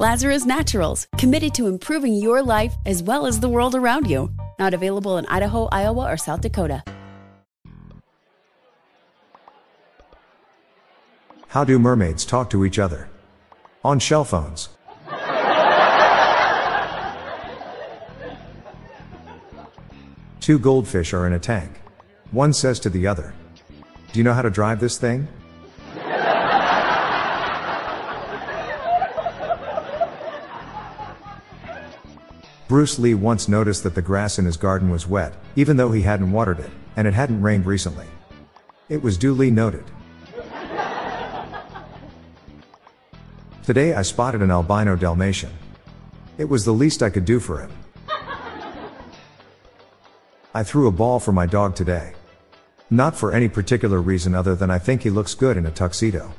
Lazarus Naturals, committed to improving your life as well as the world around you. Not available in Idaho, Iowa, or South Dakota. How do mermaids talk to each other? On shell phones. Two goldfish are in a tank. One says to the other, Do you know how to drive this thing? Bruce Lee once noticed that the grass in his garden was wet, even though he hadn't watered it, and it hadn't rained recently. It was duly noted. Today I spotted an albino Dalmatian. It was the least I could do for him. I threw a ball for my dog today. Not for any particular reason other than I think he looks good in a tuxedo.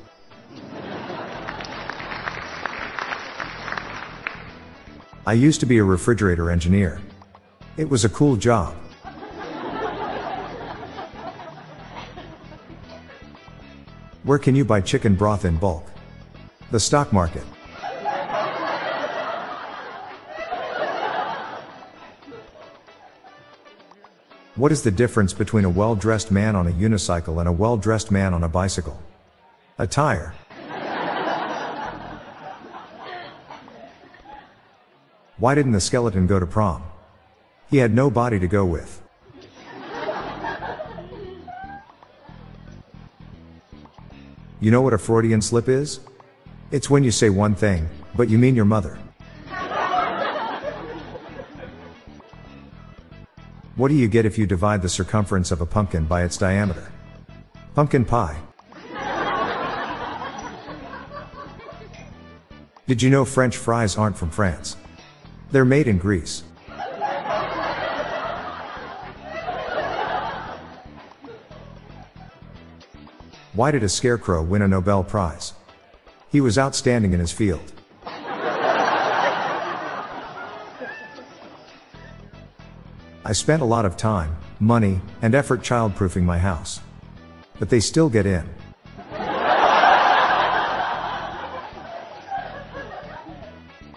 I used to be a refrigerator engineer. It was a cool job. Where can you buy chicken broth in bulk? The stock market. What is the difference between a well dressed man on a unicycle and a well dressed man on a bicycle? A tire. Why didn't the skeleton go to prom? He had no body to go with. You know what a Freudian slip is? It's when you say one thing, but you mean your mother. What do you get if you divide the circumference of a pumpkin by its diameter? Pumpkin pie. Did you know French fries aren't from France? They're made in Greece. Why did a scarecrow win a Nobel Prize? He was outstanding in his field. I spent a lot of time, money, and effort childproofing my house. But they still get in.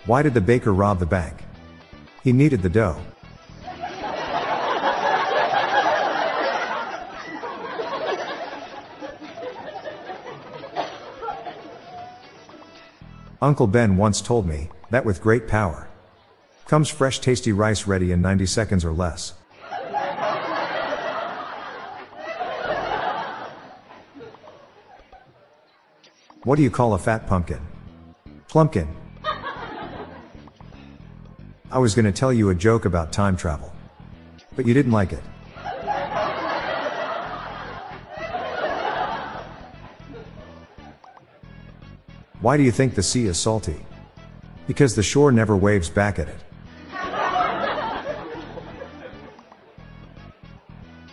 Why did the baker rob the bank? He needed the dough. Uncle Ben once told me that with great power comes fresh tasty rice ready in 90 seconds or less. What do you call a fat pumpkin? Plumpkin. I was gonna tell you a joke about time travel. But you didn't like it. Why do you think the sea is salty? Because the shore never waves back at it.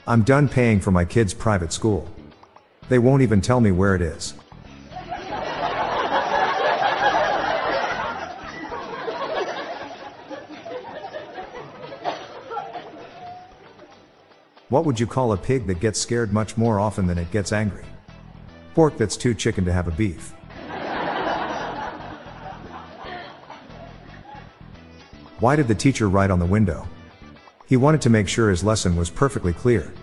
I'm done paying for my kids' private school. They won't even tell me where it is. What would you call a pig that gets scared much more often than it gets angry? Pork that's too chicken to have a beef. Why did the teacher write on the window? He wanted to make sure his lesson was perfectly clear.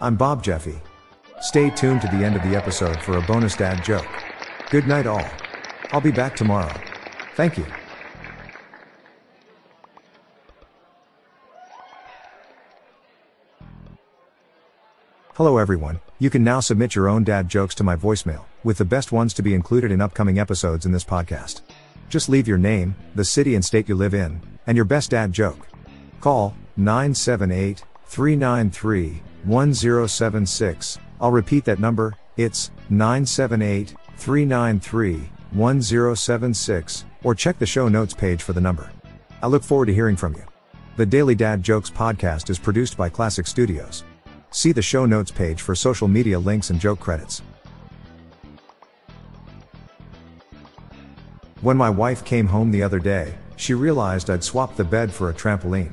I'm Bob Jeffy. Stay tuned to the end of the episode for a bonus dad joke. Good night, all. I'll be back tomorrow. Thank you. Hello, everyone. You can now submit your own dad jokes to my voicemail, with the best ones to be included in upcoming episodes in this podcast. Just leave your name, the city and state you live in, and your best dad joke. Call 978 393 1076. I'll repeat that number, it's 978 393 1076, or check the show notes page for the number. I look forward to hearing from you. The Daily Dad Jokes podcast is produced by Classic Studios. See the show notes page for social media links and joke credits. When my wife came home the other day, she realized I'd swapped the bed for a trampoline.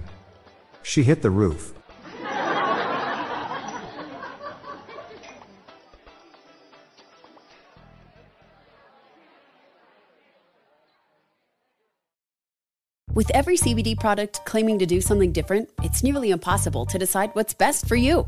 She hit the roof. With every CBD product claiming to do something different, it's nearly impossible to decide what's best for you.